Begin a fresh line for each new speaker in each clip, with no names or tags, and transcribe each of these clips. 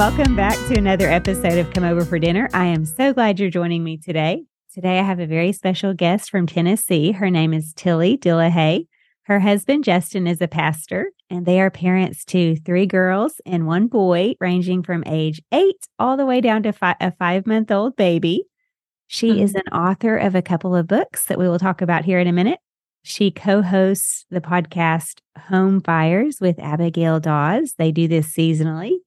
welcome back to another episode of Come Over for Dinner. I am so glad you're joining me today. Today, I have a very special guest from Tennessee. Her name is Tilly Dillehay. Her husband, Justin, is a pastor, and they are parents to three girls and one boy, ranging from age eight all the way down to fi- a five month old baby. She mm-hmm. is an author of a couple of books that we will talk about here in a minute. She co hosts the podcast Home Fires with Abigail Dodds. They do this seasonally.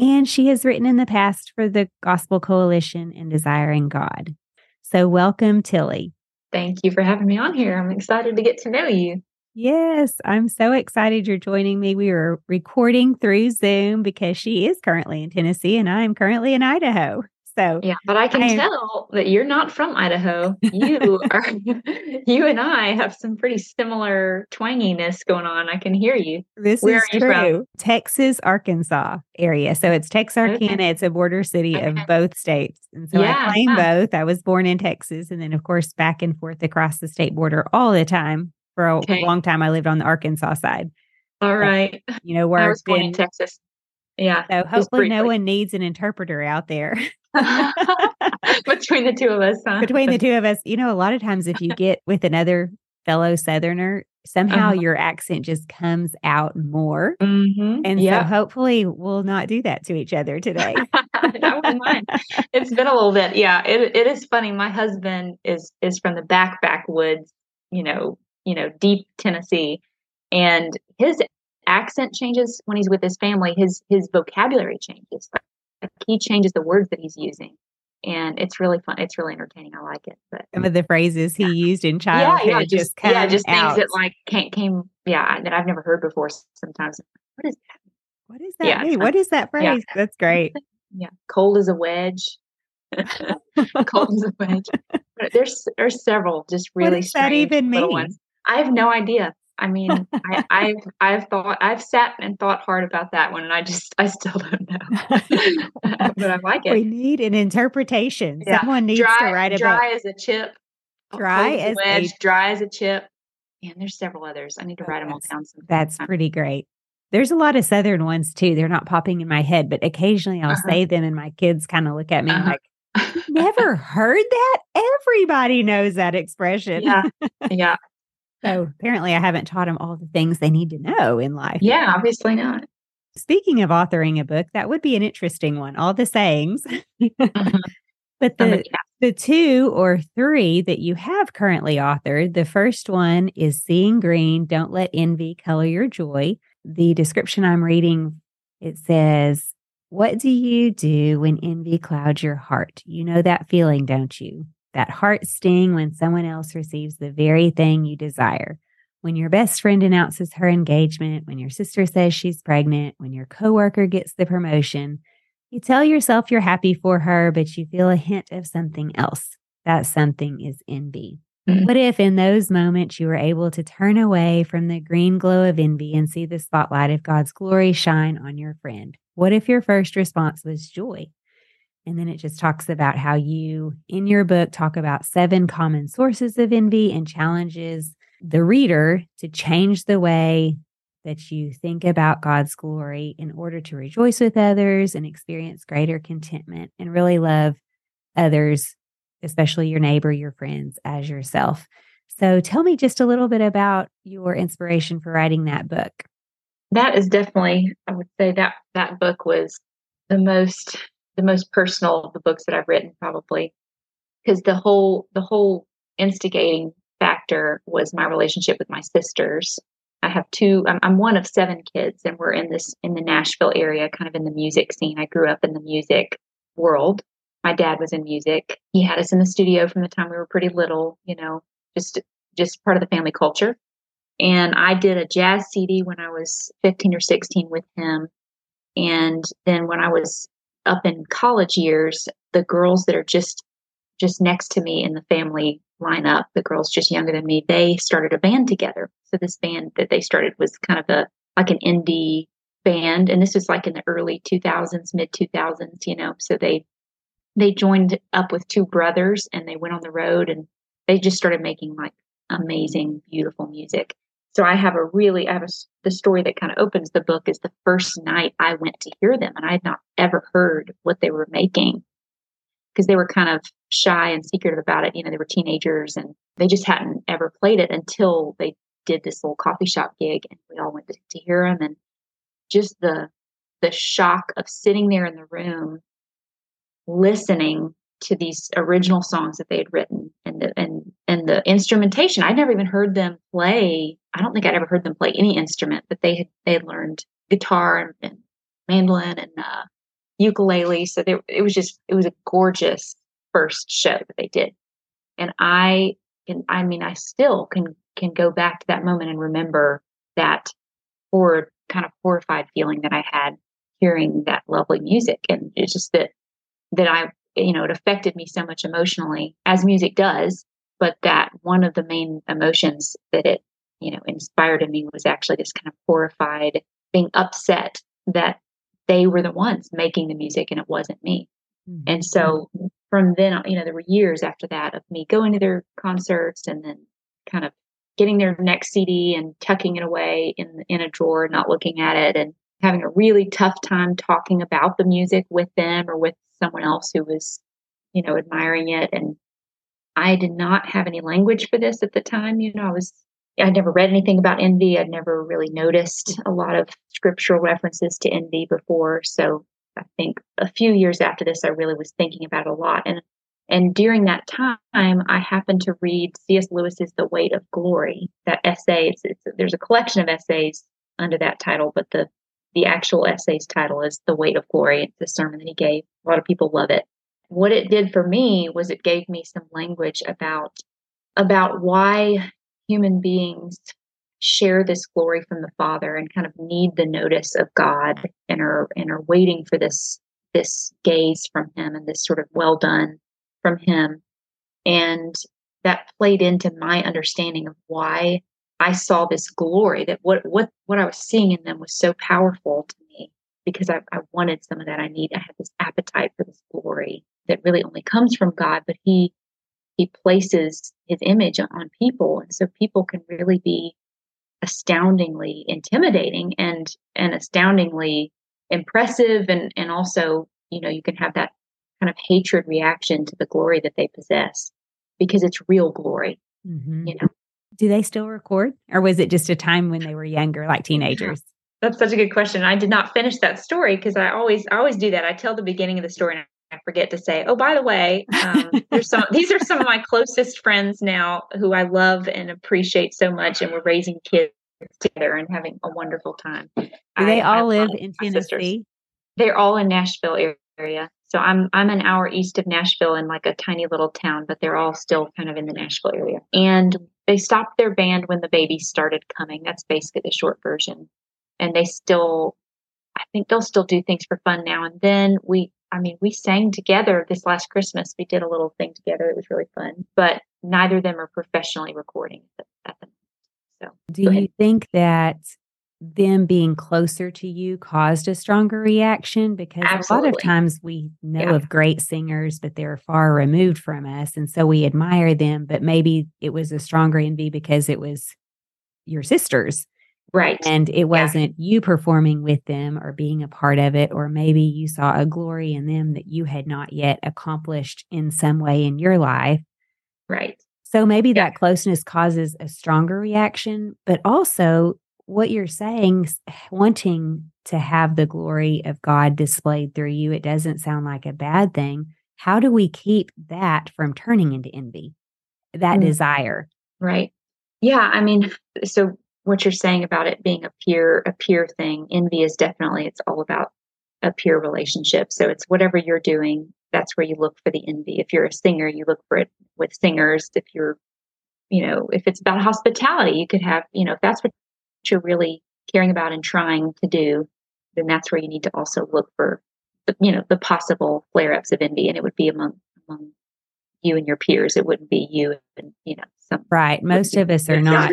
And she has written in the past for the Gospel Coalition and Desiring God. So, welcome, Tilly.
Thank you for having me on here. I'm excited to get to know you.
Yes, I'm so excited you're joining me. We are recording through Zoom because she is currently in Tennessee and I'm currently in Idaho. So
yeah, but I can I tell that you're not from Idaho. You are. you and I have some pretty similar twanginess going on. I can hear you.
This Where is true. From? Texas, Arkansas area. So it's Texarkana. Okay. It's a border city okay. of both states, and so yeah, I claim both. I was born in Texas, and then of course back and forth across the state border all the time. For a okay. long time, I lived on the Arkansas side.
All right.
But, you know where
I was born in Texas. Yeah.
So hopefully no one needs an interpreter out there.
Between the two of us, huh?
Between the two of us, you know, a lot of times if you get with another fellow Southerner, somehow uh-huh. your accent just comes out more. Mm-hmm. And so hopefully we'll not do that to each other today.
Mind. It's been a little bit. Yeah. It, it is funny. My husband is is from the back backwoods, you know, you know, deep Tennessee. And his accent changes when he's with his family. His his vocabulary changes. Like he changes the words that he's using, and it's really fun. It's really entertaining. I like it. But
some of the phrases he used in childhood yeah, yeah, just, just yeah, just
out. things that like came, came yeah that I've never heard before. Sometimes what is that?
What is that? Yeah, mean? What is that phrase? Yeah. That's great.
yeah, cold as a wedge. cold as a wedge. There's there's several just really what does that even mean? Ones. I have no idea. I mean, I, I've I've thought I've sat and thought hard about that one, and I just I still don't know, but I like it.
We need an interpretation. Yeah. Someone needs
dry,
to write
about dry as a chip,
dry as
wedge, a dry as a chip. And there's several others. I need to oh, write them all down.
Sometime. That's pretty great. There's a lot of Southern ones too. They're not popping in my head, but occasionally I'll uh-huh. say them, and my kids kind of look at me uh-huh. like, "Never heard that." Everybody knows that expression.
Yeah, yeah.
So apparently, I haven't taught them all the things they need to know in life.
Yeah, obviously not.
Speaking of authoring a book, that would be an interesting one. All the sayings. Mm-hmm. but the the two or three that you have currently authored, the first one is Seeing Green, Don't Let Envy Color Your Joy. The description I'm reading, it says, What do you do when envy clouds your heart? You know that feeling, don't you? That heart sting when someone else receives the very thing you desire. When your best friend announces her engagement, when your sister says she's pregnant, when your coworker gets the promotion, you tell yourself you're happy for her, but you feel a hint of something else. That something is envy. Mm-hmm. What if in those moments you were able to turn away from the green glow of envy and see the spotlight of God's glory shine on your friend? What if your first response was joy? And then it just talks about how you, in your book, talk about seven common sources of envy and challenges the reader to change the way that you think about God's glory in order to rejoice with others and experience greater contentment and really love others, especially your neighbor, your friends, as yourself. So tell me just a little bit about your inspiration for writing that book.
That is definitely, I would say that that book was the most the most personal of the books that I've written, probably, because the whole the whole instigating factor was my relationship with my sisters. I have two. I'm, I'm one of seven kids, and we're in this in the Nashville area, kind of in the music scene. I grew up in the music world. My dad was in music. He had us in the studio from the time we were pretty little. You know, just just part of the family culture. And I did a jazz CD when I was 15 or 16 with him. And then when I was up in college years, the girls that are just just next to me in the family lineup, the girls just younger than me, they started a band together. So this band that they started was kind of a like an indie band, and this was like in the early 2000s, mid 2000s, you know. So they they joined up with two brothers and they went on the road and they just started making like amazing, beautiful music. So I have a really, I have a, the story that kind of opens the book is the first night I went to hear them and I had not ever heard what they were making because they were kind of shy and secretive about it. You know, they were teenagers and they just hadn't ever played it until they did this little coffee shop gig and we all went to, to hear them and just the, the shock of sitting there in the room listening to these original songs that they had written and the and and the instrumentation. I'd never even heard them play. I don't think I'd ever heard them play any instrument, but they had they had learned guitar and, and mandolin and uh, ukulele. So they, it was just it was a gorgeous first show that they did, and I can I mean I still can can go back to that moment and remember that horrid kind of horrified feeling that I had hearing that lovely music, and it's just that that I you know, it affected me so much emotionally as music does, but that one of the main emotions that it, you know, inspired in me was actually this kind of horrified being upset that they were the ones making the music and it wasn't me. Mm-hmm. And so from then, on, you know, there were years after that of me going to their concerts and then kind of getting their next CD and tucking it away in in a drawer, not looking at it, and having a really tough time talking about the music with them or with someone else who was, you know, admiring it. And I did not have any language for this at the time. You know, I was, I'd never read anything about envy. I'd never really noticed a lot of scriptural references to envy before. So I think a few years after this, I really was thinking about it a lot. And and during that time, I happened to read C.S. Lewis's The Weight of Glory, that essay. It's, it's, there's a collection of essays under that title, but the the actual essay's title is The Weight of Glory. It's a sermon that he gave. A lot of people love it. What it did for me was it gave me some language about about why human beings share this glory from the Father and kind of need the notice of God and are and are waiting for this this gaze from him and this sort of well done from him. And that played into my understanding of why I saw this glory that what what what I was seeing in them was so powerful to me because I, I wanted some of that. I need I had this appetite for this glory that really only comes from God, but He He places His image on people, and so people can really be astoundingly intimidating and and astoundingly impressive, and and also you know you can have that kind of hatred reaction to the glory that they possess because it's real glory. Mm-hmm. You know,
do they still record or was it just a time when they were younger, like teenagers?
That's such a good question. I did not finish that story because I always I always do that. I tell the beginning of the story and I forget to say, oh, by the way, um, there's some these are some of my closest friends now who I love and appreciate so much, and we're raising kids together and having a wonderful time.
Do they I, all I live in Tennessee? Sisters.
They're all in Nashville area. So I'm I'm an hour east of Nashville in like a tiny little town, but they're all still kind of in the Nashville area. And they stopped their band when the babies started coming. That's basically the short version. And they still I think they'll still do things for fun now and then. We I mean, we sang together this last Christmas. We did a little thing together. It was really fun. But neither of them are professionally recording at the, the
so do you think that them being closer to you caused a stronger reaction because Absolutely. a lot of times we know yeah. of great singers but they're far removed from us and so we admire them but maybe it was a stronger envy because it was your sisters
right
and it wasn't yeah. you performing with them or being a part of it or maybe you saw a glory in them that you had not yet accomplished in some way in your life
right
so maybe yeah. that closeness causes a stronger reaction but also what you're saying, wanting to have the glory of God displayed through you, it doesn't sound like a bad thing. How do we keep that from turning into envy, that mm. desire?
Right. Yeah. I mean, so what you're saying about it being a peer, a peer thing, envy is definitely, it's all about a peer relationship. So it's whatever you're doing, that's where you look for the envy. If you're a singer, you look for it with singers. If you're, you know, if it's about hospitality, you could have, you know, if that's what you're really caring about and trying to do, then that's where you need to also look for the, you know, the possible flare ups of envy. And it would be among, among you and your peers. It wouldn't be you and, you know, some.
Right. Most of us are not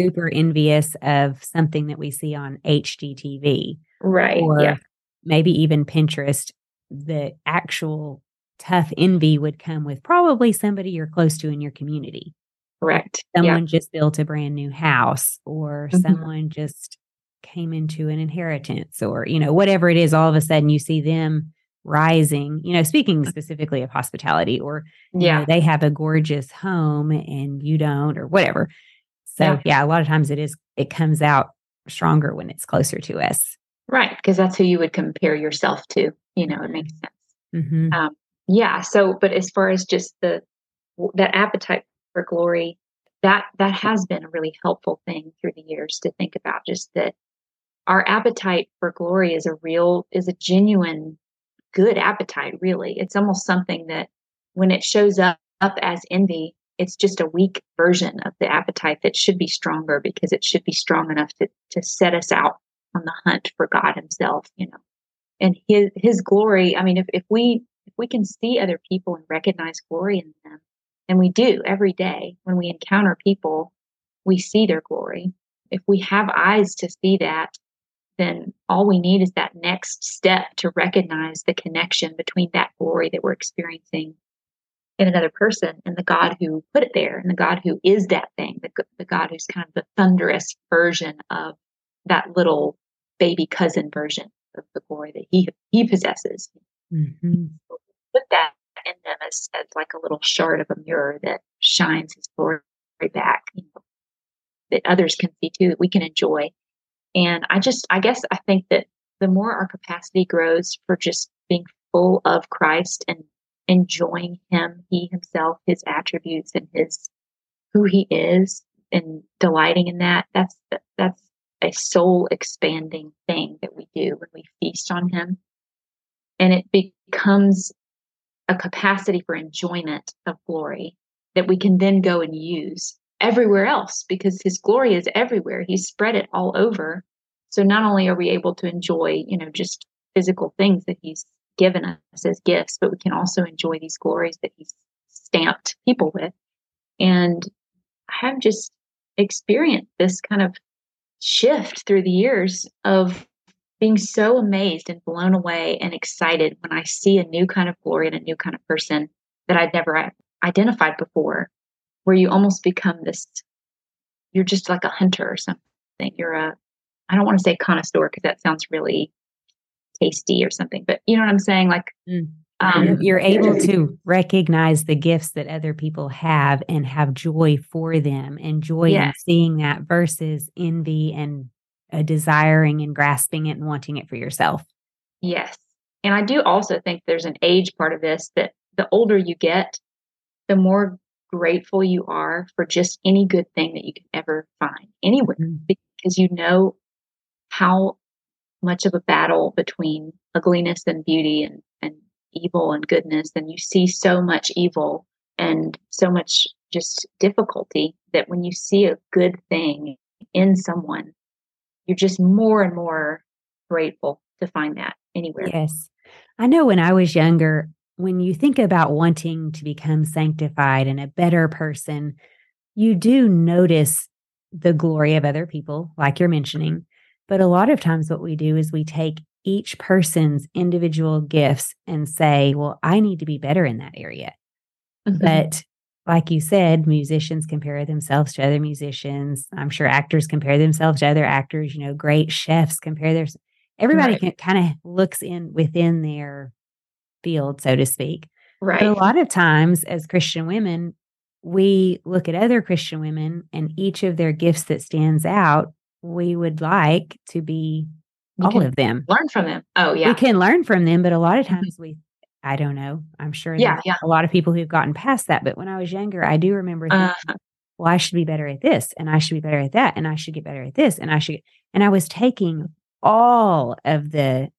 super envious of something that we see on HGTV.
Right.
Or yeah. maybe even Pinterest. The actual tough envy would come with probably somebody you're close to in your community.
Correct.
Someone yeah. just built a brand new house or mm-hmm. someone just came into an inheritance or, you know, whatever it is, all of a sudden you see them rising, you know, speaking specifically of hospitality or yeah, know, they have a gorgeous home and you don't or whatever. So yeah. yeah, a lot of times it is it comes out stronger when it's closer to us.
Right, because that's who you would compare yourself to. You know, it makes sense. Mm-hmm. Um, yeah. So, but as far as just the that appetite for glory, that that has been a really helpful thing through the years to think about. Just that our appetite for glory is a real, is a genuine, good appetite. Really, it's almost something that when it shows up up as envy, it's just a weak version of the appetite that should be stronger because it should be strong enough to to set us out on the hunt for God Himself. You know, and His His glory. I mean, if if we if we can see other people and recognize glory in them, and we do every day when we encounter people, we see their glory. If we have eyes to see that, then all we need is that next step to recognize the connection between that glory that we're experiencing in another person and the God who put it there and the God who is that thing, the, the God who's kind of the thunderous version of that little baby cousin version of the glory that he he possesses. Mm-hmm. Put that in them as, as like a little shard of a mirror that shines his glory back, you know, that others can see too, that we can enjoy. And I just, I guess I think that the more our capacity grows for just being full of Christ and enjoying him, he himself, his attributes and his who he is and delighting in that, that's that's a soul expanding thing that we do when we feast on him. And it becomes a capacity for enjoyment of glory that we can then go and use everywhere else because his glory is everywhere. He's spread it all over. So not only are we able to enjoy, you know, just physical things that he's given us as gifts, but we can also enjoy these glories that he's stamped people with. And I have just experienced this kind of shift through the years of being so amazed and blown away and excited when I see a new kind of glory and a new kind of person that I'd never identified before, where you almost become this, you're just like a hunter or something. You're a, I don't want to say connoisseur because that sounds really tasty or something, but you know what I'm saying? Like, mm.
um, you're able to recognize the gifts that other people have and have joy for them and joy yes. in seeing that versus envy and a desiring and grasping it and wanting it for yourself.
Yes. And I do also think there's an age part of this that the older you get, the more grateful you are for just any good thing that you can ever find anywhere mm-hmm. because you know how much of a battle between ugliness and beauty and, and evil and goodness. And you see so much evil and so much just difficulty that when you see a good thing in someone, you're just more and more grateful to find that anywhere.
Yes. I know when I was younger, when you think about wanting to become sanctified and a better person, you do notice the glory of other people, like you're mentioning. But a lot of times, what we do is we take each person's individual gifts and say, well, I need to be better in that area. Mm-hmm. But like you said, musicians compare themselves to other musicians. I'm sure actors compare themselves to other actors. You know, great chefs compare their. Everybody right. can, kind of looks in within their field, so to speak.
Right.
But a lot of times, as Christian women, we look at other Christian women and each of their gifts that stands out, we would like to be we all of them.
Learn from them. Oh, yeah.
We can learn from them, but a lot of mm-hmm. times we I don't know. I'm sure
yeah, yeah.
a lot of people who've gotten past that. But when I was younger, I do remember thinking, uh, well, I should be better at this, and I should be better at that, and I should get better at this, and I should. And I was taking all of the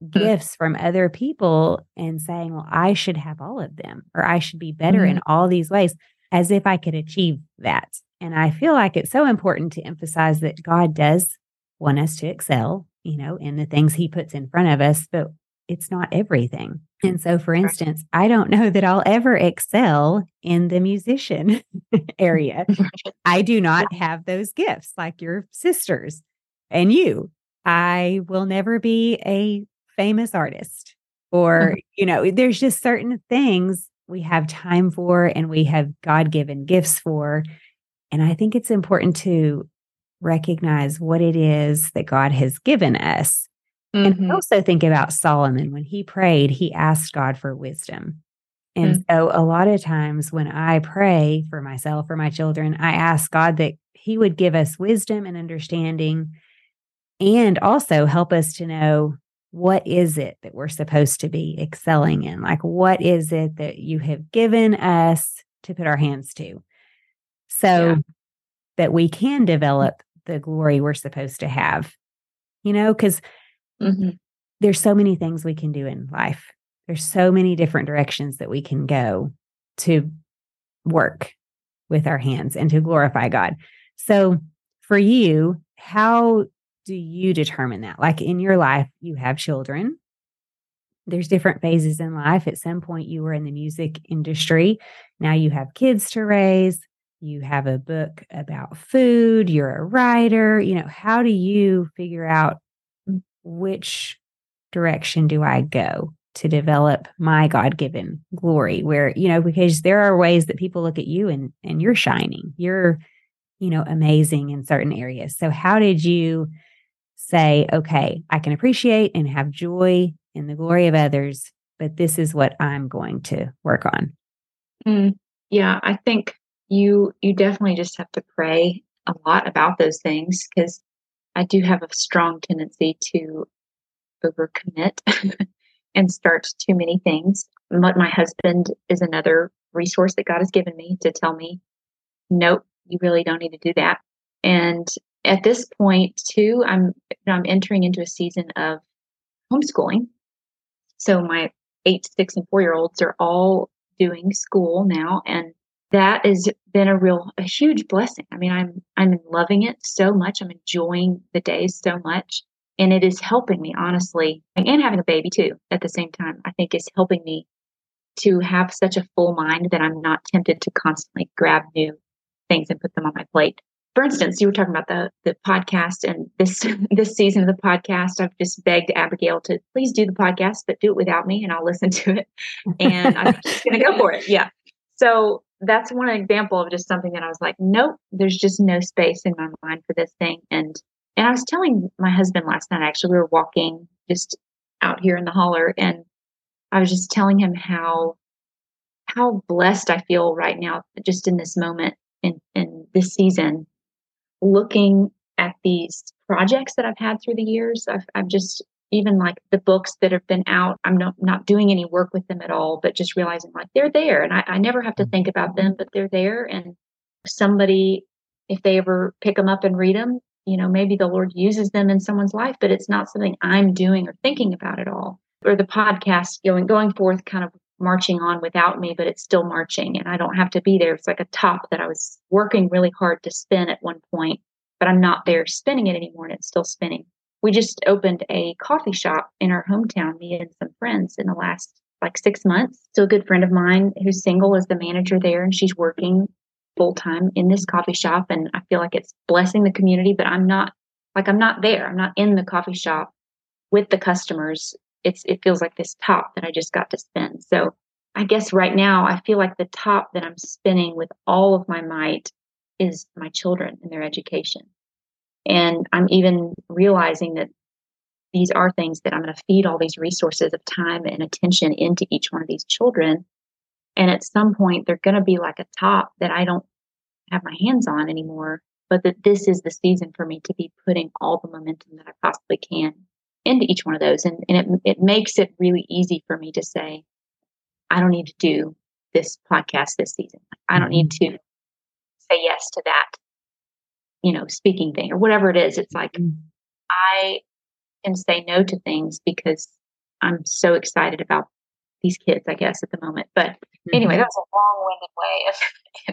hmm. gifts from other people and saying, well, I should have all of them, or I should be better mm-hmm. in all these ways, as if I could achieve that. And I feel like it's so important to emphasize that God does want us to excel, you know, in the things He puts in front of us, but it's not everything. And so, for instance, I don't know that I'll ever excel in the musician area. I do not have those gifts like your sisters and you. I will never be a famous artist or, mm-hmm. you know, there's just certain things we have time for and we have God given gifts for. And I think it's important to recognize what it is that God has given us. Mm-hmm. And also think about Solomon. When he prayed, he asked God for wisdom. And mm-hmm. so a lot of times when I pray for myself or my children, I ask God that he would give us wisdom and understanding and also help us to know what is it that we're supposed to be excelling in? Like, what is it that you have given us to put our hands to so yeah. that we can develop the glory we're supposed to have? You know, because mm-hmm. there's so many things we can do in life, there's so many different directions that we can go to work with our hands and to glorify God. So, for you, how do you determine that? Like in your life, you have children. There's different phases in life. At some point, you were in the music industry. Now you have kids to raise. You have a book about food. You're a writer. You know, how do you figure out which direction do I go to develop my God given glory? Where, you know, because there are ways that people look at you and, and you're shining. You're, you know, amazing in certain areas. So, how did you? Say, okay, I can appreciate and have joy in the glory of others, but this is what I'm going to work on.
Mm, yeah, I think you you definitely just have to pray a lot about those things because I do have a strong tendency to overcommit and start too many things. But my husband is another resource that God has given me to tell me, nope, you really don't need to do that. And at this point too i'm i'm entering into a season of homeschooling. So my eight six and four year olds are all doing school now and that has been a real a huge blessing. I mean i'm i'm loving it so much. I'm enjoying the days so much and it is helping me honestly and having a baby too at the same time i think is helping me to have such a full mind that i'm not tempted to constantly grab new things and put them on my plate for instance, you were talking about the the podcast and this this season of the podcast. I've just begged Abigail to please do the podcast, but do it without me, and I'll listen to it. And I'm just going to go for it. Yeah. So that's one example of just something that I was like, nope, there's just no space in my mind for this thing. And and I was telling my husband last night. Actually, we were walking just out here in the holler, and I was just telling him how how blessed I feel right now, just in this moment in in this season looking at these projects that I've had through the years. I've, I've just even like the books that have been out, I'm not, not doing any work with them at all, but just realizing like they're there and I, I never have to mm-hmm. think about them, but they're there. And somebody, if they ever pick them up and read them, you know, maybe the Lord uses them in someone's life, but it's not something I'm doing or thinking about at all. Or the podcast going going forth kind of marching on without me, but it's still marching and I don't have to be there. It's like a top that I was working really hard to spin at one point, but I'm not there spinning it anymore and it's still spinning. We just opened a coffee shop in our hometown, me and some friends in the last like six months. So a good friend of mine who's single is the manager there and she's working full time in this coffee shop. And I feel like it's blessing the community, but I'm not like I'm not there. I'm not in the coffee shop with the customers it's it feels like this top that I just got to spin. So I guess right now I feel like the top that I'm spinning with all of my might is my children and their education. And I'm even realizing that these are things that I'm going to feed all these resources of time and attention into each one of these children. And at some point, they're going to be like a top that I don't have my hands on anymore, but that this is the season for me to be putting all the momentum that I possibly can into each one of those. And, and it, it makes it really easy for me to say, I don't need to do this podcast this season. I don't need mm-hmm. to say yes to that, you know, speaking thing or whatever it is. It's like mm-hmm. I can say no to things because I'm so excited about these kids, I guess, at the moment. But anyway, mm-hmm. that's a long-winded way
of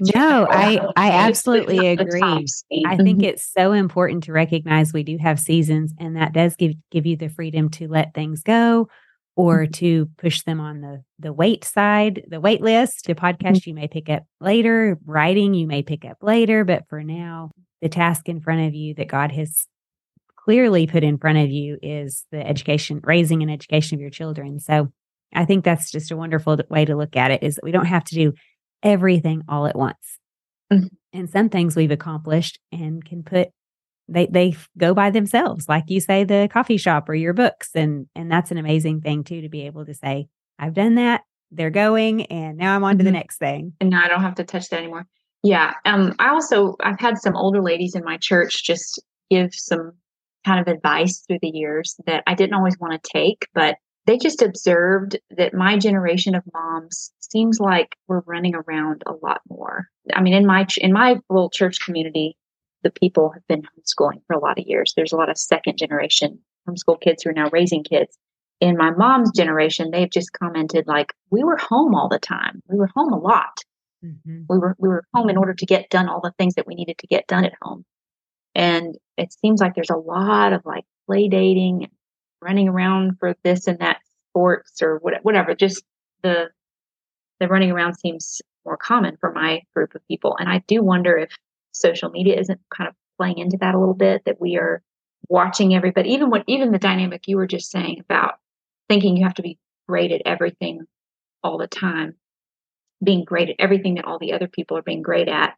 No, I I absolutely agree. I think mm-hmm. it's so important to recognize we do have seasons and that does give give you the freedom to let things go or mm-hmm. to push them on the the wait side, the wait list. The podcast mm-hmm. you may pick up later, writing you may pick up later, but for now, the task in front of you that God has clearly put in front of you is the education, raising and education of your children. So I think that's just a wonderful way to look at it is that we don't have to do everything all at once. Mm-hmm. And some things we've accomplished and can put they they go by themselves like you say the coffee shop or your books and and that's an amazing thing too to be able to say I've done that they're going and now I'm on to mm-hmm. the next thing
and now I don't have to touch that anymore yeah um I also I've had some older ladies in my church just give some kind of advice through the years that I didn't always want to take but they just observed that my generation of moms seems like we're running around a lot more. I mean, in my in my little church community, the people have been homeschooling for a lot of years. There's a lot of second generation homeschool kids who are now raising kids. In my mom's generation, they've just commented like, "We were home all the time. We were home a lot. Mm-hmm. We were we were home in order to get done all the things that we needed to get done at home." And it seems like there's a lot of like play dating running around for this and that sports or whatever. Just the the running around seems more common for my group of people, and I do wonder if social media isn't kind of playing into that a little bit. That we are watching everybody, even what even the dynamic you were just saying about thinking you have to be great at everything all the time, being great at everything that all the other people are being great at.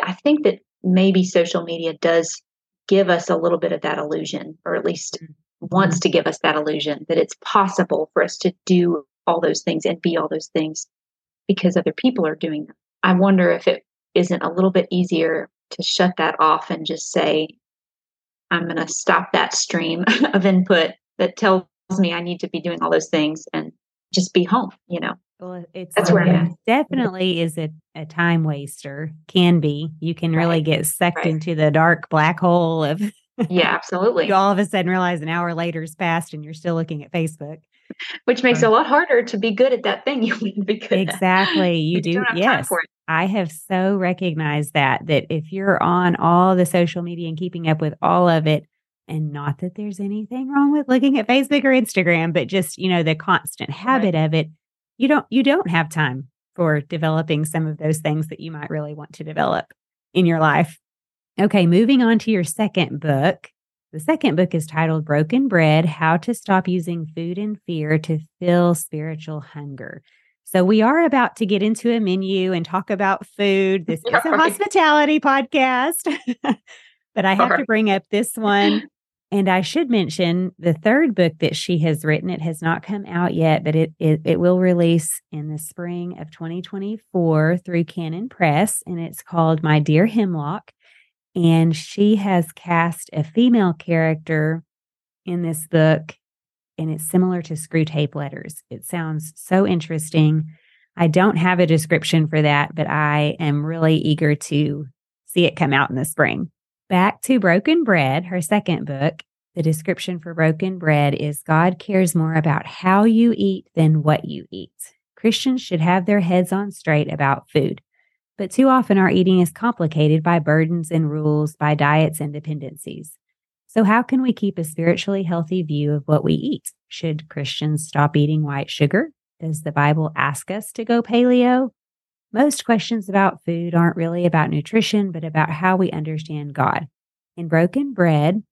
I think that maybe social media does give us a little bit of that illusion, or at least mm wants to give us that illusion that it's possible for us to do all those things and be all those things because other people are doing them. I wonder if it isn't a little bit easier to shut that off and just say, I'm going to stop that stream of input that tells me I need to be doing all those things and just be home, you know?
Well, it's that's where it definitely is a, a time waster, can be. You can really get sucked right. into the dark black hole of
yeah, absolutely.
you all of a sudden realize an hour later has passed and you're still looking at Facebook.
Which makes um, it a lot harder to be good at that thing you wouldn't be good
Exactly. At. You do. Yes. I have so recognized that that if you're on all the social media and keeping up with all of it, and not that there's anything wrong with looking at Facebook or Instagram, but just, you know, the constant habit right. of it, you don't you don't have time for developing some of those things that you might really want to develop in your life. Okay, moving on to your second book. The second book is titled Broken Bread How to Stop Using Food and Fear to Fill Spiritual Hunger. So, we are about to get into a menu and talk about food. This is a hospitality podcast, but I have to bring up this one. And I should mention the third book that she has written. It has not come out yet, but it, it, it will release in the spring of 2024 through Canon Press. And it's called My Dear Hemlock and she has cast a female character in this book, and it's similar to Screwtape Letters. It sounds so interesting. I don't have a description for that, but I am really eager to see it come out in the spring. Back to Broken Bread, her second book. The description for Broken Bread is God cares more about how you eat than what you eat. Christians should have their heads on straight about food. But too often our eating is complicated by burdens and rules, by diets and dependencies. So, how can we keep a spiritually healthy view of what we eat? Should Christians stop eating white sugar? Does the Bible ask us to go paleo? Most questions about food aren't really about nutrition, but about how we understand God. In Broken Bread,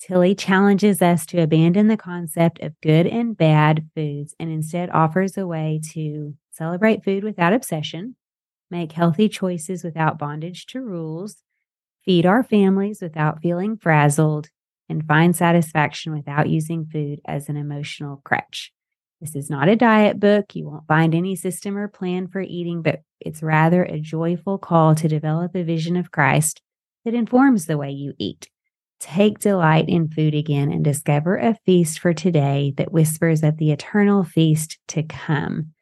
Tilly challenges us to abandon the concept of good and bad foods and instead offers a way to celebrate food without obsession, make healthy choices without bondage to rules, feed our families without feeling frazzled, and find satisfaction without using food as an emotional crutch. This is not a diet book. You won't find any system or plan for eating, but it's rather a joyful call to develop a vision of Christ that informs the way you eat. Take delight in food again and discover a feast for today that whispers of the eternal feast to come.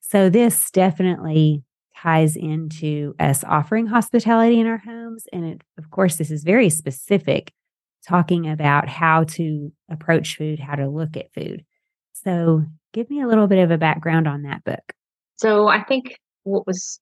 So, this definitely ties into us offering hospitality in our homes. And it, of course, this is very specific, talking about how to approach food, how to look at food. So, give me a little bit of a background on that book.
So, I think what was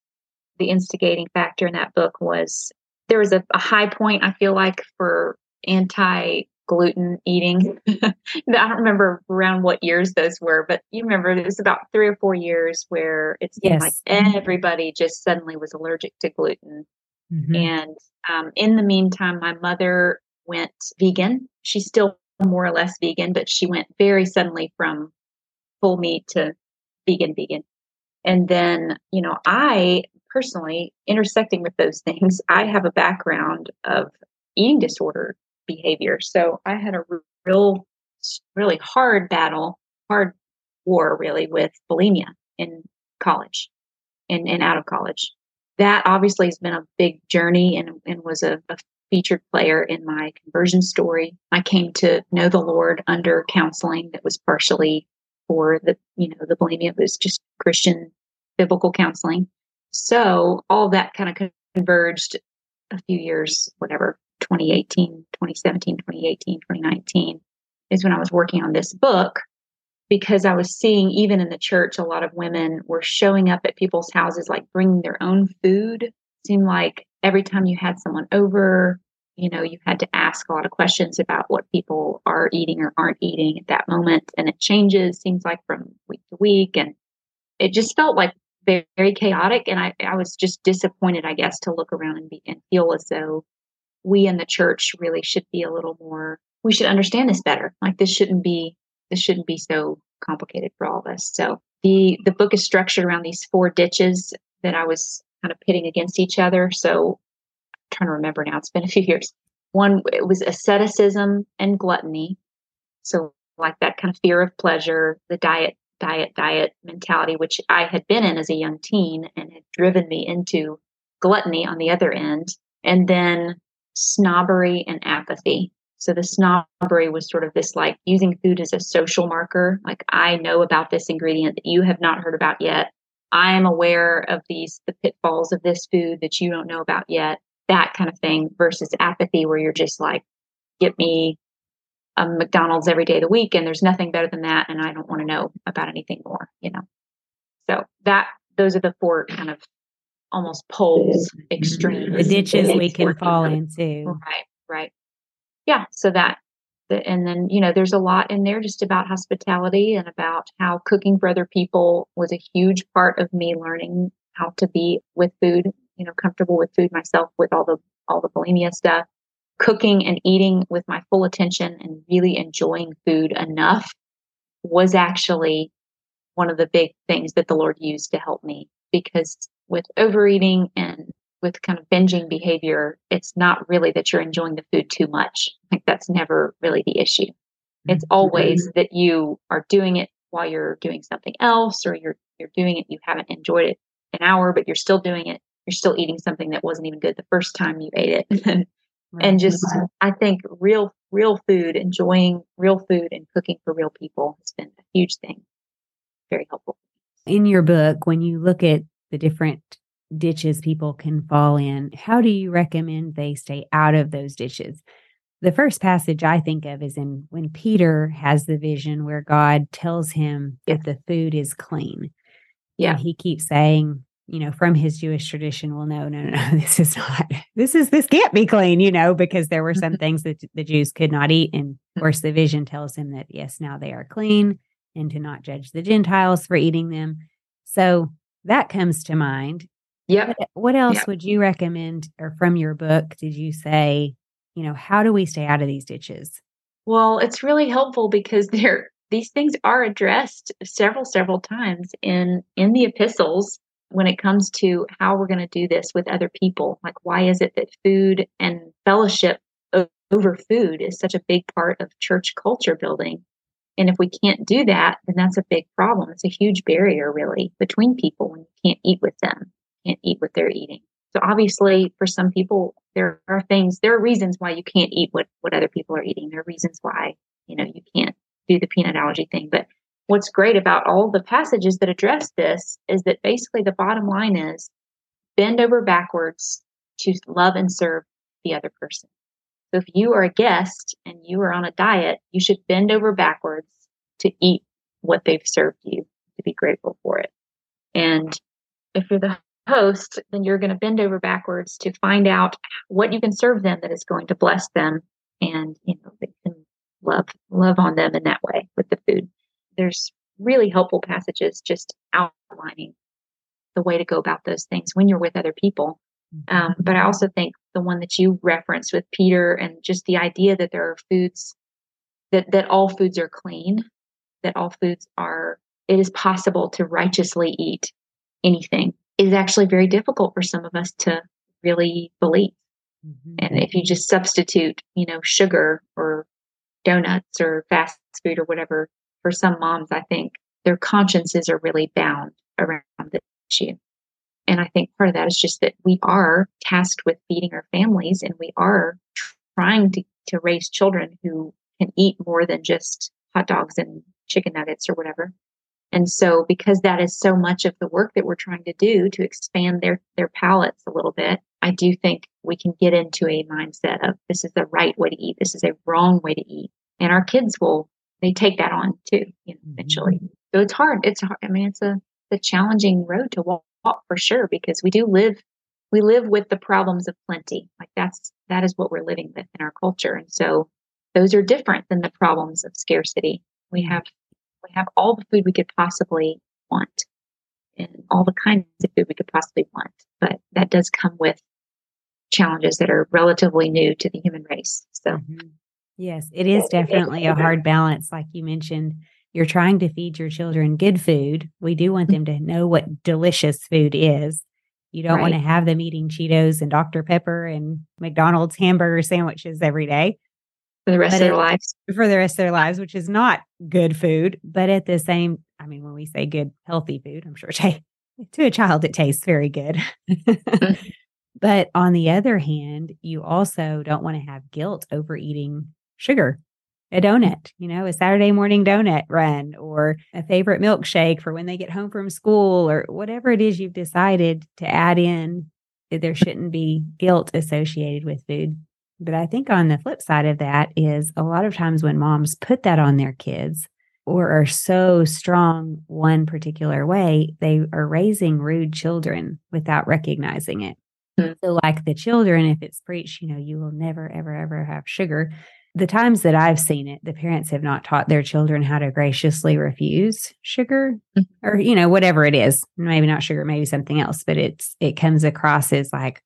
the instigating factor in that book was there was a, a high point, I feel like, for anti gluten eating. I don't remember around what years those were, but you remember it was about three or four years where it seemed yes. like everybody just suddenly was allergic to gluten. Mm-hmm. And um, in the meantime, my mother went vegan. She's still more or less vegan, but she went very suddenly from full meat to vegan, vegan. And then, you know, I personally, intersecting with those things, I have a background of eating disorder behavior. So I had a real, really hard battle, hard war really with bulimia in college and, and out of college. That obviously has been a big journey and, and was a, a featured player in my conversion story. I came to know the Lord under counseling that was partially for the, you know, the bulimia was just Christian biblical counseling. So all that kind of converged a few years, whatever, 2018, 2017, 2018, 2019 is when I was working on this book because I was seeing even in the church, a lot of women were showing up at people's houses, like bringing their own food. It seemed like every time you had someone over, you know, you had to ask a lot of questions about what people are eating or aren't eating at that moment. And it changes, seems like from week to week. And it just felt like very, very chaotic. And I, I was just disappointed, I guess, to look around and, be, and feel as though we in the church really should be a little more, we should understand this better. Like this shouldn't be, this shouldn't be so complicated for all of us. So the, the book is structured around these four ditches that I was kind of pitting against each other. So I'm trying to remember now, it's been a few years. One, it was asceticism and gluttony. So like that kind of fear of pleasure, the diet, diet, diet mentality, which I had been in as a young teen and had driven me into gluttony on the other end. And then snobbery and apathy. So the snobbery was sort of this like using food as a social marker. Like I know about this ingredient that you have not heard about yet. I am aware of these, the pitfalls of this food that you don't know about yet, that kind of thing versus apathy where you're just like, get me a McDonald's every day of the week and there's nothing better than that. And I don't want to know about anything more, you know? So that, those are the four kind of almost poles, mm-hmm. extremes.
The ditches we can fall into.
Right, right. Yeah. So that, and then you know there's a lot in there just about hospitality and about how cooking for other people was a huge part of me learning how to be with food you know comfortable with food myself with all the all the bulimia stuff cooking and eating with my full attention and really enjoying food enough was actually one of the big things that the lord used to help me because with overeating and with kind of binging behavior, it's not really that you're enjoying the food too much. Like that's never really the issue. It's mm-hmm. always that you are doing it while you're doing something else or you're you're doing it you haven't enjoyed it an hour but you're still doing it. You're still eating something that wasn't even good the first time you ate it. and just I think real real food, enjoying real food and cooking for real people has been a huge thing. Very helpful.
In your book, when you look at the different ditches people can fall in, how do you recommend they stay out of those ditches? The first passage I think of is in when Peter has the vision where God tells him that the food is clean.
Yeah.
And he keeps saying, you know, from his Jewish tradition, well, no, no, no, no, this is not, this is, this can't be clean, you know, because there were some things that the Jews could not eat. And of hmm. course, the vision tells him that, yes, now they are clean and to not judge the Gentiles for eating them. So that comes to mind.
Yeah.
What, what, else yep. would you recommend or from your book did you say, you know, how do we stay out of these ditches?
Well, it's really helpful because they're these things are addressed several several times in in the epistles when it comes to how we're going to do this with other people. Like why is it that food and fellowship over food is such a big part of church culture building? And if we can't do that, then that's a big problem. It's a huge barrier, really, between people when you can't eat with them, can't eat what they're eating. So obviously, for some people, there are things, there are reasons why you can't eat what, what other people are eating. There are reasons why, you know, you can't do the peanut allergy thing. But what's great about all the passages that address this is that basically the bottom line is bend over backwards to love and serve the other person. So if you are a guest and you are on a diet, you should bend over backwards to eat what they've served you, to be grateful for it. And if you're the host, then you're going to bend over backwards to find out what you can serve them that is going to bless them and you know they can love love on them in that way with the food. There's really helpful passages just outlining the way to go about those things when you're with other people. Mm-hmm. Um, but I also think the one that you referenced with Peter and just the idea that there are foods that that all foods are clean, that all foods are it is possible to righteously eat anything is actually very difficult for some of us to really believe. Mm-hmm. And if you just substitute, you know, sugar or donuts or fast food or whatever, for some moms, I think their consciences are really bound around the issue. And I think part of that is just that we are tasked with feeding our families and we are trying to, to raise children who can eat more than just hot dogs and chicken nuggets or whatever. And so because that is so much of the work that we're trying to do to expand their their palates a little bit, I do think we can get into a mindset of this is the right way to eat, this is a wrong way to eat. And our kids will they take that on too, you know, eventually. Mm-hmm. So it's hard. It's hard. I mean, it's a, a challenging road to walk for sure because we do live we live with the problems of plenty. Like that's that is what we're living with in our culture. And so those are different than the problems of scarcity. We have we have all the food we could possibly want and all the kinds of food we could possibly want. But that does come with challenges that are relatively new to the human race. So mm-hmm.
Yes, it is definitely a hard balance. Like you mentioned, you're trying to feed your children good food. We do want them to know what delicious food is. You don't right. want to have them eating Cheetos and Dr. Pepper and McDonald's hamburger sandwiches every day
for the rest but of their it, lives.
For the rest of their lives, which is not good food. But at the same, I mean, when we say good, healthy food, I'm sure to, to a child it tastes very good. Mm-hmm. but on the other hand, you also don't want to have guilt over eating sugar, a donut, you know, a Saturday morning donut run or a favorite milkshake for when they get home from school or whatever it is you've decided to add in. There shouldn't be guilt associated with food. But I think on the flip side of that is a lot of times when moms put that on their kids or are so strong one particular way, they are raising rude children without recognizing it. Mm-hmm. So, like the children, if it's preached, you know, you will never, ever, ever have sugar, the times that I've seen it, the parents have not taught their children how to graciously refuse sugar mm-hmm. or, you know, whatever it is. Maybe not sugar, maybe something else, but it's, it comes across as like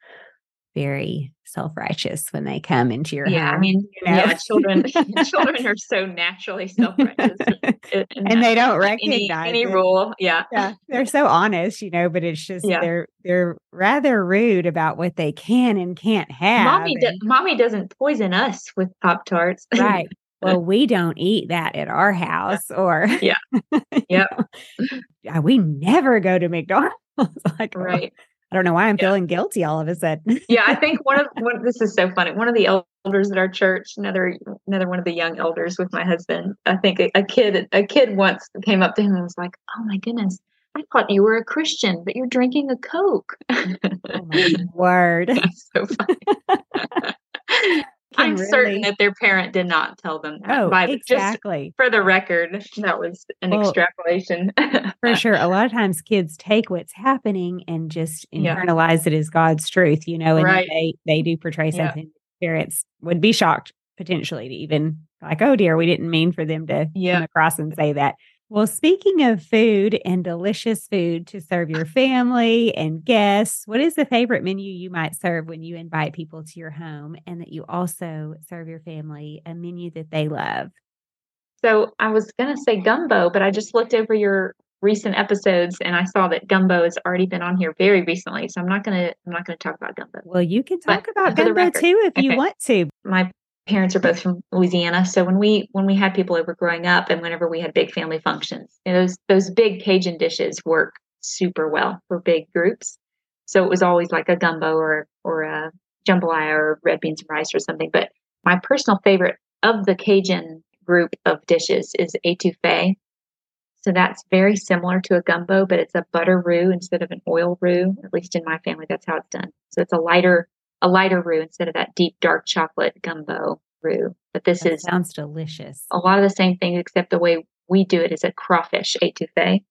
very self-righteous when they come into your
house.
yeah.
I mean, you know? yeah, children children are so naturally self-righteous,
and, and they don't recognize
any, any rule. Yeah,
yeah, they're so honest, you know. But it's just yeah. they're they're rather rude about what they can and can't have.
Mommy, and, do, mommy doesn't poison us with pop tarts,
right? Well, we don't eat that at our house, or
yeah, yeah,
we never go to McDonald's.
like, right.
I don't know why I'm yeah. feeling guilty all of a sudden.
yeah, I think one of one, this is so funny. One of the elders at our church, another another one of the young elders with my husband. I think a, a kid a kid once came up to him and was like, "Oh my goodness, I thought you were a Christian, but you're drinking a Coke."
oh my word!
That's so funny. I'm really... certain that their parent did not tell them that.
Oh, By, exactly.
for the record, that was an well, extrapolation.
for sure. A lot of times kids take what's happening and just internalize yeah. it as God's truth, you know, and right. they, they do portray something yeah. parents would be shocked potentially to even like, oh dear, we didn't mean for them to yeah. come across and say that. Well, speaking of food and delicious food to serve your family and guests, what is the favorite menu you might serve when you invite people to your home and that you also serve your family a menu that they love?
So I was going to say gumbo, but I just looked over your recent episodes and I saw that gumbo has already been on here very recently. So I'm not going to I'm not going to talk about gumbo.
Well, you can talk but about gumbo too if okay. you want to.
My parents are both from Louisiana. So when we when we had people over growing up, and whenever we had big family functions, you know, those those big Cajun dishes work super well for big groups. So it was always like a gumbo or or a jambalaya or red beans and rice or something. But my personal favorite of the Cajun group of dishes is etouffee. So that's very similar to a gumbo, but it's a butter roux instead of an oil roux. At least in my family, that's how it's done. So it's a lighter a lighter roux instead of that deep dark chocolate gumbo roux. But this
that
is
sounds delicious.
A lot of the same things, except the way we do it is a crawfish etouffee.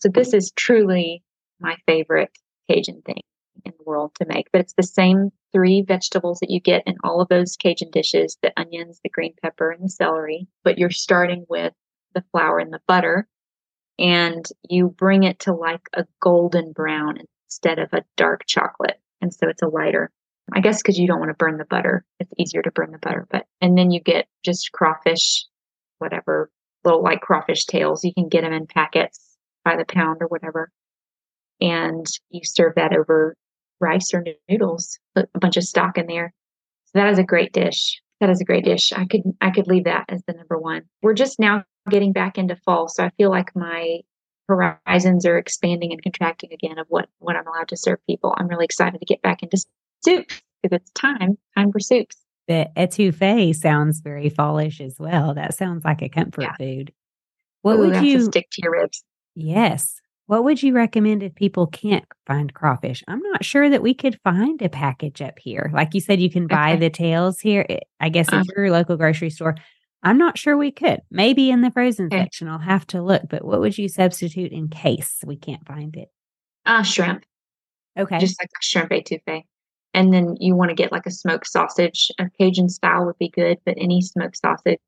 So this is truly my favorite Cajun thing in the world to make. But it's the same three vegetables that you get in all of those Cajun dishes: the onions, the green pepper, and the celery. But you're starting with the flour and the butter, and you bring it to like a golden brown instead of a dark chocolate. And so it's a lighter I guess because you don't want to burn the butter. It's easier to burn the butter. But and then you get just crawfish, whatever little like crawfish tails. You can get them in packets. by the pound or whatever. And you serve that over rice or noodles, put a bunch of stock in there. So that is a great dish. That is a great dish. I could I could leave that as the number one. We're just now getting back into fall, so I feel like my horizons are expanding and contracting again of what what I'm allowed to serve people. I'm really excited to get back into soups because it's time time for soups.
The etouffee sounds very fallish as well. That sounds like a comfort yeah. food.
What Ooh, would you stick to your ribs?
Yes. What would you recommend if people can't find crawfish? I'm not sure that we could find a package up here. Like you said, you can buy okay. the tails here. I guess uh-huh. at your local grocery store. I'm not sure we could. Maybe in the frozen okay. section, I'll have to look. But what would you substitute in case we can't find it?
Uh, shrimp.
Okay.
Just like a shrimp etouffee. And then you want to get like a smoked sausage. A Cajun style would be good, but any smoked sausage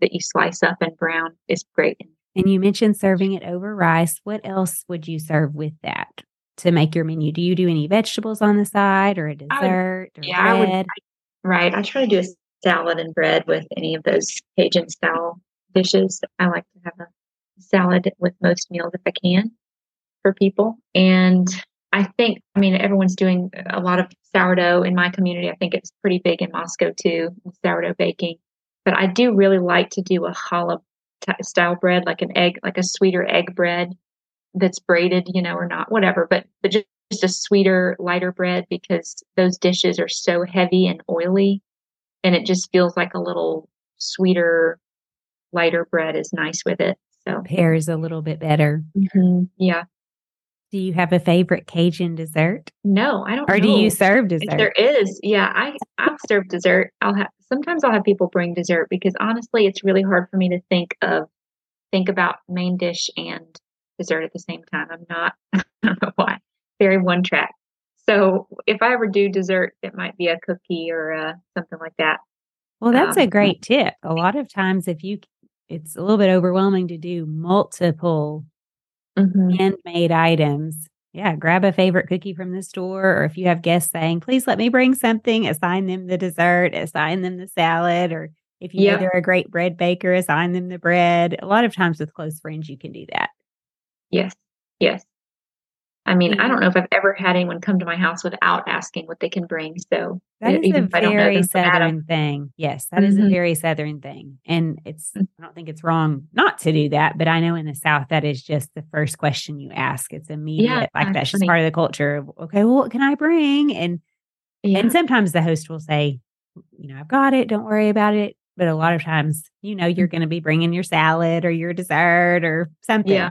that you slice up and brown is great.
And you mentioned serving it over rice. What else would you serve with that to make your menu? Do you do any vegetables on the side or a dessert
would, or yeah, bread? I would, right. I try to do a salad and bread with any of those Cajun style dishes. I like to have a salad with most meals if I can for people. And I think, I mean, everyone's doing a lot of sourdough in my community. I think it's pretty big in Moscow too, sourdough baking. But I do really like to do a challah style bread, like an egg, like a sweeter egg bread that's braided, you know, or not, whatever. But but just, just a sweeter, lighter bread because those dishes are so heavy and oily, and it just feels like a little sweeter, lighter bread is nice with it. So
pairs a little bit better.
Mm-hmm. Yeah.
Do you have a favorite Cajun dessert?
No, I don't.
Or
know.
do you serve dessert?
If there is, yeah, I I've served dessert. I'll have sometimes I'll have people bring dessert because honestly, it's really hard for me to think of think about main dish and dessert at the same time. I'm not. I don't know why. Very one track. So if I ever do dessert, it might be a cookie or uh, something like that.
Well, that's um, a great tip. A lot of times, if you, it's a little bit overwhelming to do multiple mm-hmm. handmade items. Yeah, grab a favorite cookie from the store, or if you have guests saying, please let me bring something, assign them the dessert, assign them the salad, or if you yep. know they're a great bread baker, assign them the bread. A lot of times with close friends, you can do that.
Yes, yes. I mean, I don't know if I've ever had anyone come to my house without asking what they can bring. So
that is a very southern thing. Yes, that mm-hmm. is a mm-hmm. very southern thing, and it's. Mm. I don't think it's wrong not to do that, but I know in the South that is just the first question you ask. It's immediate, yeah, like that's just part of the culture. Okay, well, what can I bring? And yeah. and sometimes the host will say, you know, I've got it. Don't worry about it. But a lot of times, you know, you're mm. going to be bringing your salad or your dessert or something.
Yeah.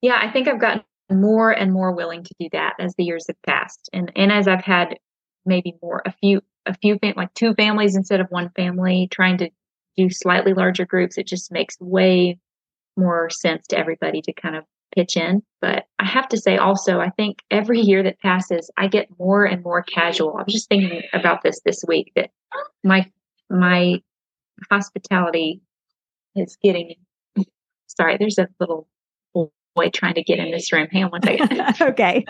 Yeah, I think I've gotten more and more willing to do that as the years have passed. And and as i've had maybe more a few a few fam- like two families instead of one family trying to do slightly larger groups it just makes way more sense to everybody to kind of pitch in. But i have to say also i think every year that passes i get more and more casual. I was just thinking about this this week that my my hospitality is getting sorry there's a little boy trying to get in this room. Hang on one second.
okay.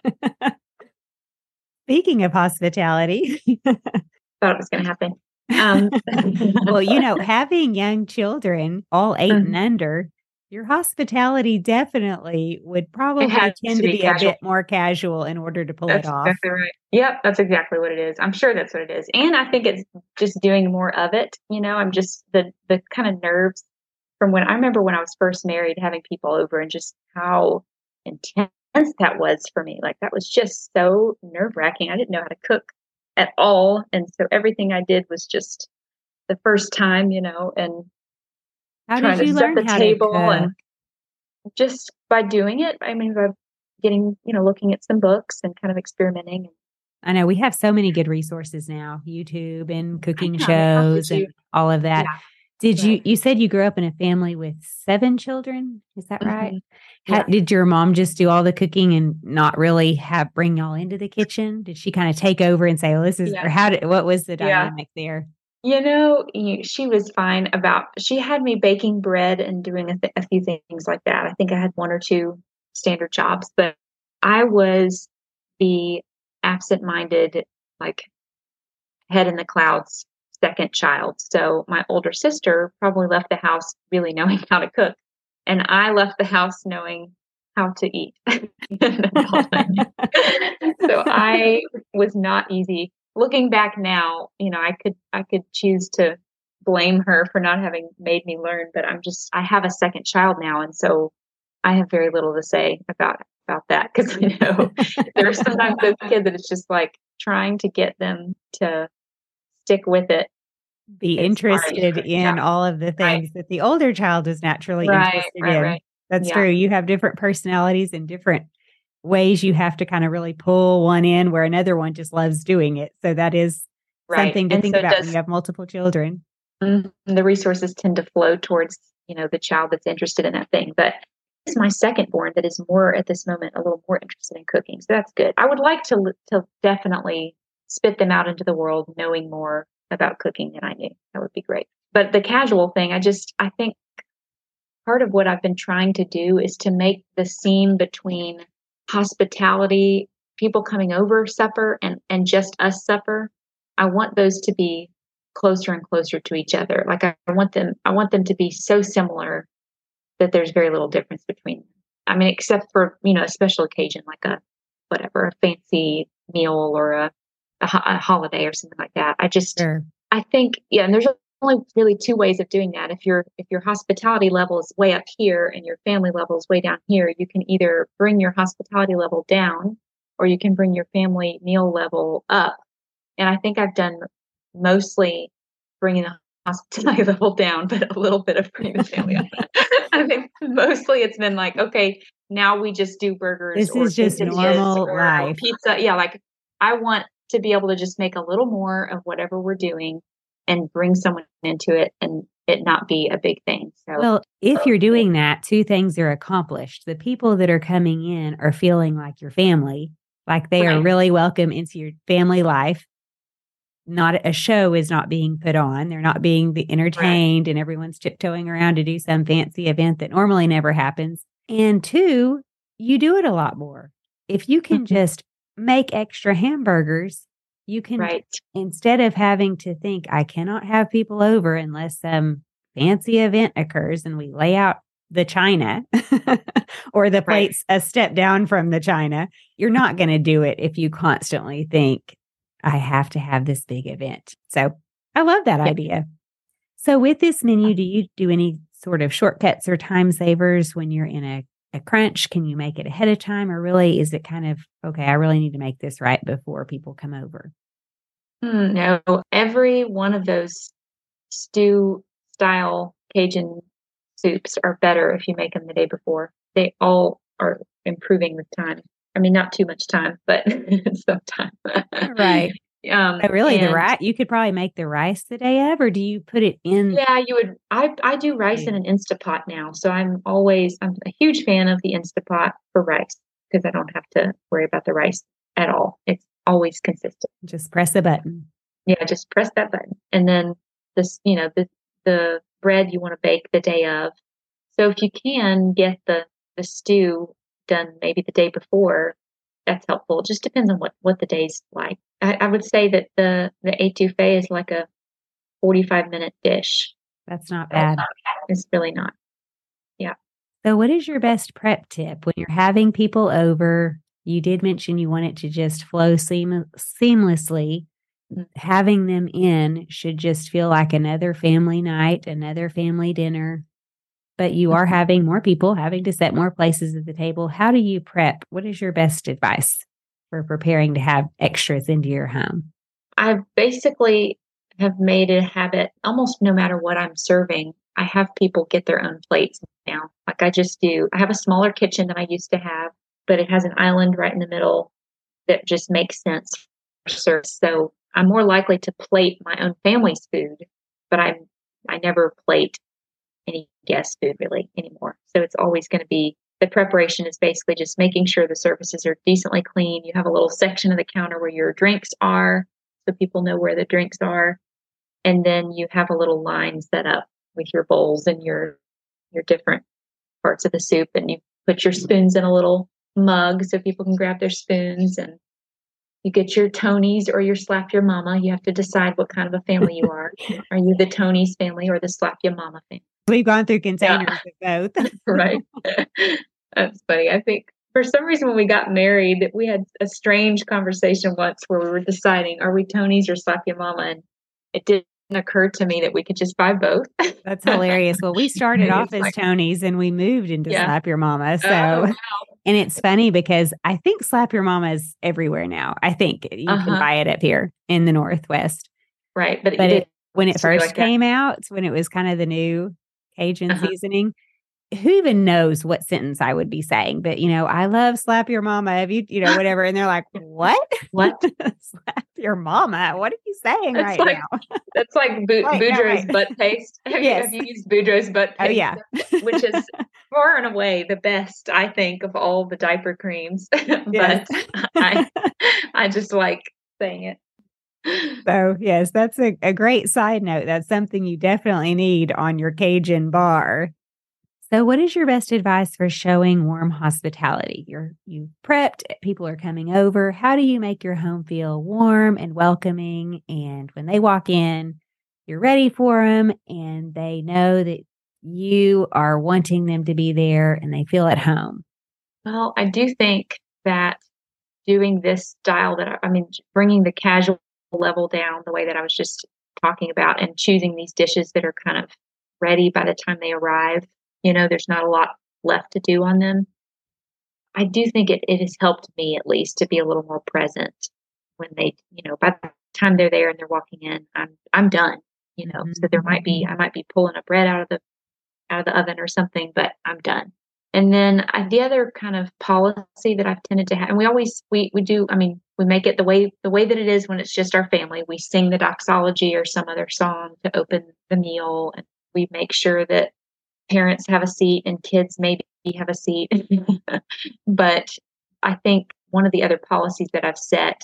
Speaking of hospitality,
thought it was going to happen. Um,
well, you know, having young children, all 8 mm-hmm. and under, your hospitality definitely would probably tend to, to be, be a bit more casual in order to pull
that's
it off.
Exactly right. Yep, that's exactly what it is. I'm sure that's what it is, and I think it's just doing more of it. You know, I'm just the the kind of nerves from when I remember when I was first married, having people over and just how intense that was for me. Like that was just so nerve wracking. I didn't know how to cook at all. And so everything I did was just the first time, you know, and
how trying to set the table and
just by doing it. I mean, by getting, you know, looking at some books and kind of experimenting.
I know we have so many good resources now, YouTube and cooking shows and all of that. Yeah. Did you you said you grew up in a family with seven children? Is that right? Mm-hmm. How, did your mom just do all the cooking and not really have bring y'all into the kitchen? Did she kind of take over and say, "Well, this is," yeah. or how did what was the dynamic yeah. there?
You know, she was fine about. She had me baking bread and doing a, th- a few things like that. I think I had one or two standard jobs, but I was the absent-minded, like head in the clouds second child. So my older sister probably left the house really knowing how to cook. And I left the house knowing how to eat. So I was not easy. Looking back now, you know, I could I could choose to blame her for not having made me learn, but I'm just I have a second child now and so I have very little to say about about that because I know there are sometimes those kids that it's just like trying to get them to stick with it
be interested in yeah. all of the things right. that the older child is naturally right, interested right, in. That's yeah. true. You have different personalities and different ways you have to kind of really pull one in where another one just loves doing it. So that is something to and think so about does, when you have multiple children.
Mm-hmm, the resources tend to flow towards, you know, the child that's interested in that thing. But it's my second born that is more at this moment a little more interested in cooking. So that's good. I would like to to definitely spit them out into the world knowing more about cooking than I knew. That would be great. But the casual thing, I just I think part of what I've been trying to do is to make the seam between hospitality, people coming over supper and and just us supper. I want those to be closer and closer to each other. Like I, I want them I want them to be so similar that there's very little difference between them. I mean, except for, you know, a special occasion like a whatever, a fancy meal or a a, a holiday or something like that. I just, sure. I think, yeah, and there's only really two ways of doing that. If your if your hospitality level is way up here and your family level is way down here, you can either bring your hospitality level down or you can bring your family meal level up. And I think I've done mostly bringing the hospitality level down, but a little bit of bringing the family up. I think mostly it's been like, okay, now we just do burgers.
This is just normal life.
Pizza. Yeah, like I want to be able to just make a little more of whatever we're doing and bring someone into it and it not be a big thing. So,
well, if you're doing that, two things are accomplished. The people that are coming in are feeling like your family, like they right. are really welcome into your family life. Not a show is not being put on. They're not being entertained, right. and everyone's tiptoeing around to do some fancy event that normally never happens. And two, you do it a lot more. If you can mm-hmm. just make extra hamburgers, you can right. instead of having to think I cannot have people over unless some fancy event occurs and we lay out the china oh, or the plates right. a step down from the china, you're not going to do it if you constantly think I have to have this big event. So I love that idea. So with this uh menu, do you do any sort of shortcuts or time savers when you're in a a crunch? Can you make it ahead of time? Or really, is it kind of, okay, I really need to make this right before people come over?
Mm, no, every one of those stew style Cajun soups are better if you make them the day before. They all are improving with time. I mean, not too much time, but some time.
right. Um, oh, really, and, the rice you could probably make the rice the day of, or do you put it in?
Yeah, you would. I I do rice in an Instapot now, so I'm always I'm a huge fan of the Instapot for rice because I don't have to worry about the rice at all. It's always consistent.
Just press a button.
Yeah, just press that button, and then this, you know, the the bread you want to bake the day of. So if you can get the the stew done maybe the day before, that's helpful. It just depends on what what the day's like. I, I would say that the the etouffee is like a forty five minute dish.
That's not bad.
It's really not. Yeah.
So, what is your best prep tip when you're having people over? You did mention you want it to just flow seam- seamlessly. Mm. Having them in should just feel like another family night, another family dinner, but you are mm-hmm. having more people having to set more places at the table. How do you prep? What is your best advice for preparing to have extras into your home?
I basically have made it a habit almost no matter what I'm serving. I have people get their own plates now. Like I just do. I have a smaller kitchen than I used to have, but it has an island right in the middle that just makes sense for service. So I'm more likely to plate my own family's food, but I'm I never plate any guest food really anymore. So it's always going to be the preparation is basically just making sure the surfaces are decently clean. You have a little section of the counter where your drinks are, so people know where the drinks are. And then you have a little line set up with your bowls and your your different parts of the soup and you put your spoons in a little mug so people can grab their spoons and you get your Tony's or your slap your mama. You have to decide what kind of a family you are. are you the Tony's family or the slap your mama family?
We've gone through containers yeah. of both.
right. That's funny. I think for some reason when we got married, we had a strange conversation once where we were deciding are we Tony's or Slap Your Mama, and it didn't occur to me that we could just buy both.
That's hilarious. Well, we started off as like, Tony's and we moved into yeah. Slap Your Mama. So, oh, wow. and it's funny because I think Slap Your Mama is everywhere now. I think you uh-huh. can buy it up here in the Northwest.
Right,
but, but it, when it first like came that. out, when it was kind of the new Cajun uh-huh. seasoning, who even knows what sentence I would be saying? But you know, I love slap your mama. Have you, you know, whatever. And they're like, what?
What?
slap your mama? What are you saying that's right
like,
now?
that's like Bu- right, Boudreaux's right. butt paste. Have, yes. you, have you used Boudreaux's butt
paste? Oh, yeah.
which is far and away the best, I think, of all the diaper creams. but I, I just like saying it.
So, yes, that's a, a great side note. That's something you definitely need on your Cajun bar so, what is your best advice for showing warm hospitality? You're you prepped, people are coming over. How do you make your home feel warm and welcoming? And when they walk in, you're ready for them and they know that you are wanting them to be there and they feel at home.
Well, I do think that doing this style that I mean, bringing the casual level down the way that I was just talking about and choosing these dishes that are kind of ready by the time they arrive you know, there's not a lot left to do on them. I do think it, it has helped me at least to be a little more present when they, you know, by the time they're there and they're walking in, I'm I'm done. You know, mm-hmm. so there might be I might be pulling a bread out of the out of the oven or something, but I'm done. And then uh, the other kind of policy that I've tended to have, and we always we we do. I mean, we make it the way the way that it is when it's just our family. We sing the doxology or some other song to open the meal, and we make sure that parents have a seat and kids maybe have a seat. but I think one of the other policies that I've set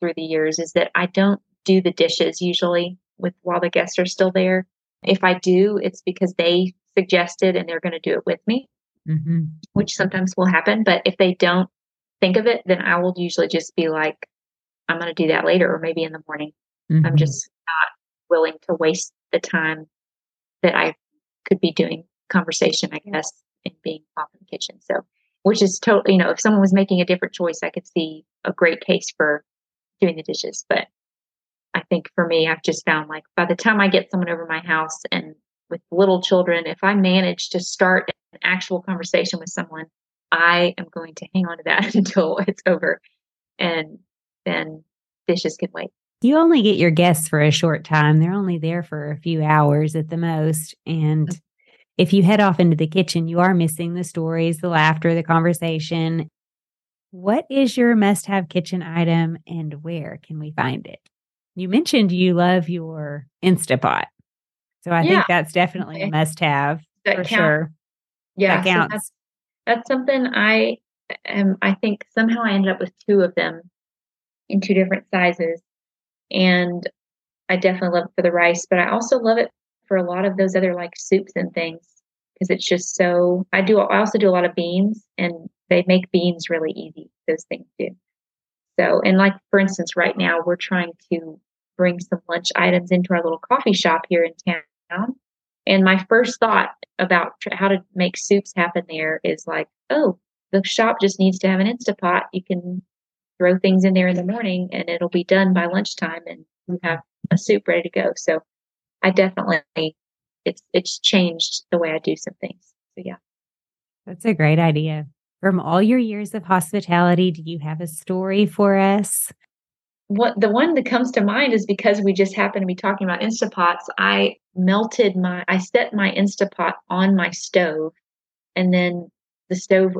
through the years is that I don't do the dishes usually with while the guests are still there. If I do, it's because they suggested and they're going to do it with me, mm-hmm. which sometimes will happen. But if they don't think of it, then I will usually just be like, I'm going to do that later or maybe in the morning. Mm-hmm. I'm just not willing to waste the time that I could be doing conversation, I guess, and being off in the kitchen. So, which is totally, you know, if someone was making a different choice, I could see a great case for doing the dishes. But I think for me, I've just found like by the time I get someone over my house and with little children, if I manage to start an actual conversation with someone, I am going to hang on to that until it's over. And then dishes can wait.
You only get your guests for a short time. They're only there for a few hours at the most. And mm if you head off into the kitchen, you are missing the stories, the laughter, the conversation. What is your must have kitchen item and where can we find it? You mentioned you love your Instapot. So I yeah. think that's definitely a must have for count. sure.
Yeah. That counts. So that's, that's something I am, I think somehow I ended up with two of them in two different sizes. And I definitely love it for the rice, but I also love it for a lot of those other like soups and things because it's just so I do I also do a lot of beans and they make beans really easy those things do. So and like for instance right now we're trying to bring some lunch items into our little coffee shop here in town and my first thought about how to make soups happen there is like oh the shop just needs to have an Instapot you can throw things in there in the morning and it'll be done by lunchtime and you have a soup ready to go so I definitely it's it's changed the way I do some things. So yeah.
That's a great idea. From all your years of hospitality, do you have a story for us?
What the one that comes to mind is because we just happened to be talking about Instapots. I melted my I set my Instapot on my stove and then the stove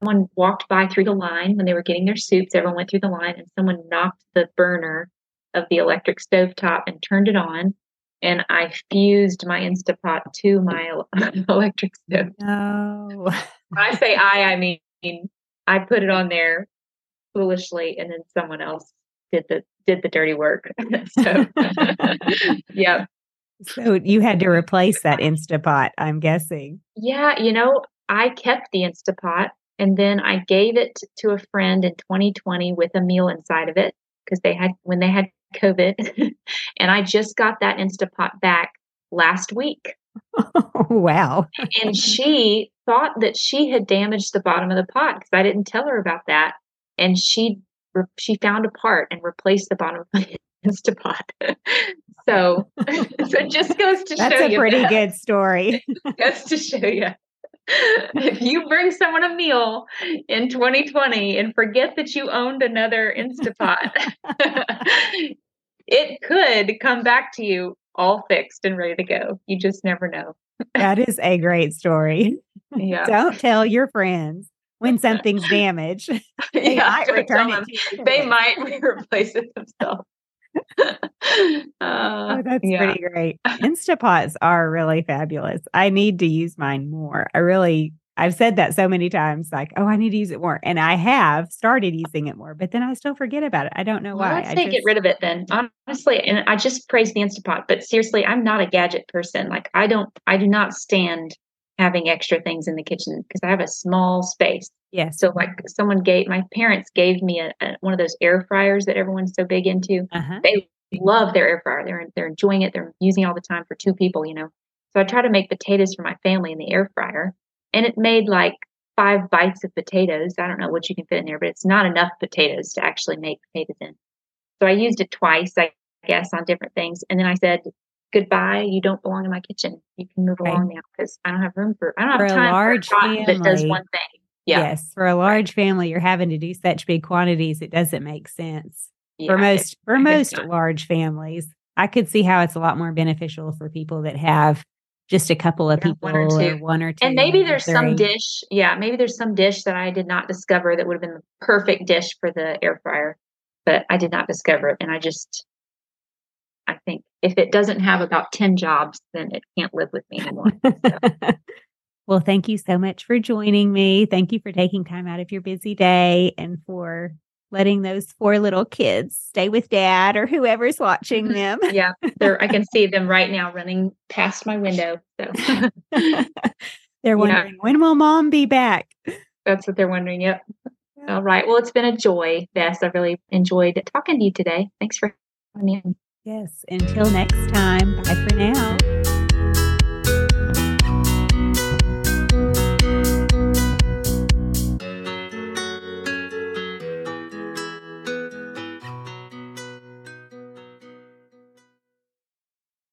someone walked by through the line when they were getting their soups. Everyone went through the line and someone knocked the burner of the electric stove top and turned it on and I fused my Instapot to my electric stove.
No.
when I say I, I mean I put it on there foolishly, and then someone else did the did the dirty work. so, yeah.
So you had to replace that Instapot, I'm guessing.
Yeah, you know, I kept the Instapot and then I gave it to a friend in 2020 with a meal inside of it because they had when they had COVID. and I just got that Instapot back last week.
Oh, wow.
and she thought that she had damaged the bottom of the pot because I didn't tell her about that. And she she found a part and replaced the bottom of my Instapot. so, so it just goes to
That's
show
you. That's a pretty that. good story.
goes to show you. if you bring someone a meal in 2020 and forget that you owned another Instapot, it could come back to you all fixed and ready to go. You just never know.
that is a great story.
Yeah.
Don't tell your friends when something's damaged. They yeah, might return it.
They might replace it themselves.
Uh, oh, that's yeah. pretty great. Instapots are really fabulous. I need to use mine more. I really, I've said that so many times, like, oh, I need to use it more. And I have started using it more, but then I still forget about it. I don't know well, why.
Let's say just... get rid of it then. Honestly, and I just praise the Instapot, but seriously, I'm not a gadget person. Like, I don't, I do not stand having extra things in the kitchen because I have a small space.
Yeah.
So like someone gave my parents gave me a, a one of those air fryers that everyone's so big into. Uh-huh. They love their air fryer. They're they're enjoying it. They're using it all the time for two people, you know. So I try to make potatoes for my family in the air fryer, and it made like five bites of potatoes. I don't know what you can fit in there, but it's not enough potatoes to actually make potatoes in. So I used it twice, I guess, on different things, and then I said, goodbye. You don't belong in my kitchen. You can move right. along now because I don't have room for. I don't have for time a large for a family, that does one thing.
Yeah. Yes, for a large family, you're having to do such big quantities. It doesn't make sense yeah, for most for most large families. I could see how it's a lot more beneficial for people that have just a couple of yeah, people one or, or, one or two.
And maybe there's some dish. Yeah, maybe there's some dish that I did not discover that would have been the perfect dish for the air fryer, but I did not discover it. And I just I think if it doesn't have about 10 jobs, then it can't live with me anymore. So.
well, thank you so much for joining me. Thank you for taking time out of your busy day and for letting those four little kids stay with dad or whoever's watching mm-hmm. them.
yeah, they're, I can see them right now running past my window. So
they're wondering, yeah. when will mom be back?
That's what they're wondering. Yep. All right. Well, it's been a joy, Bess. I really enjoyed talking to you today. Thanks for having me
Yes. Until next time, bye for now.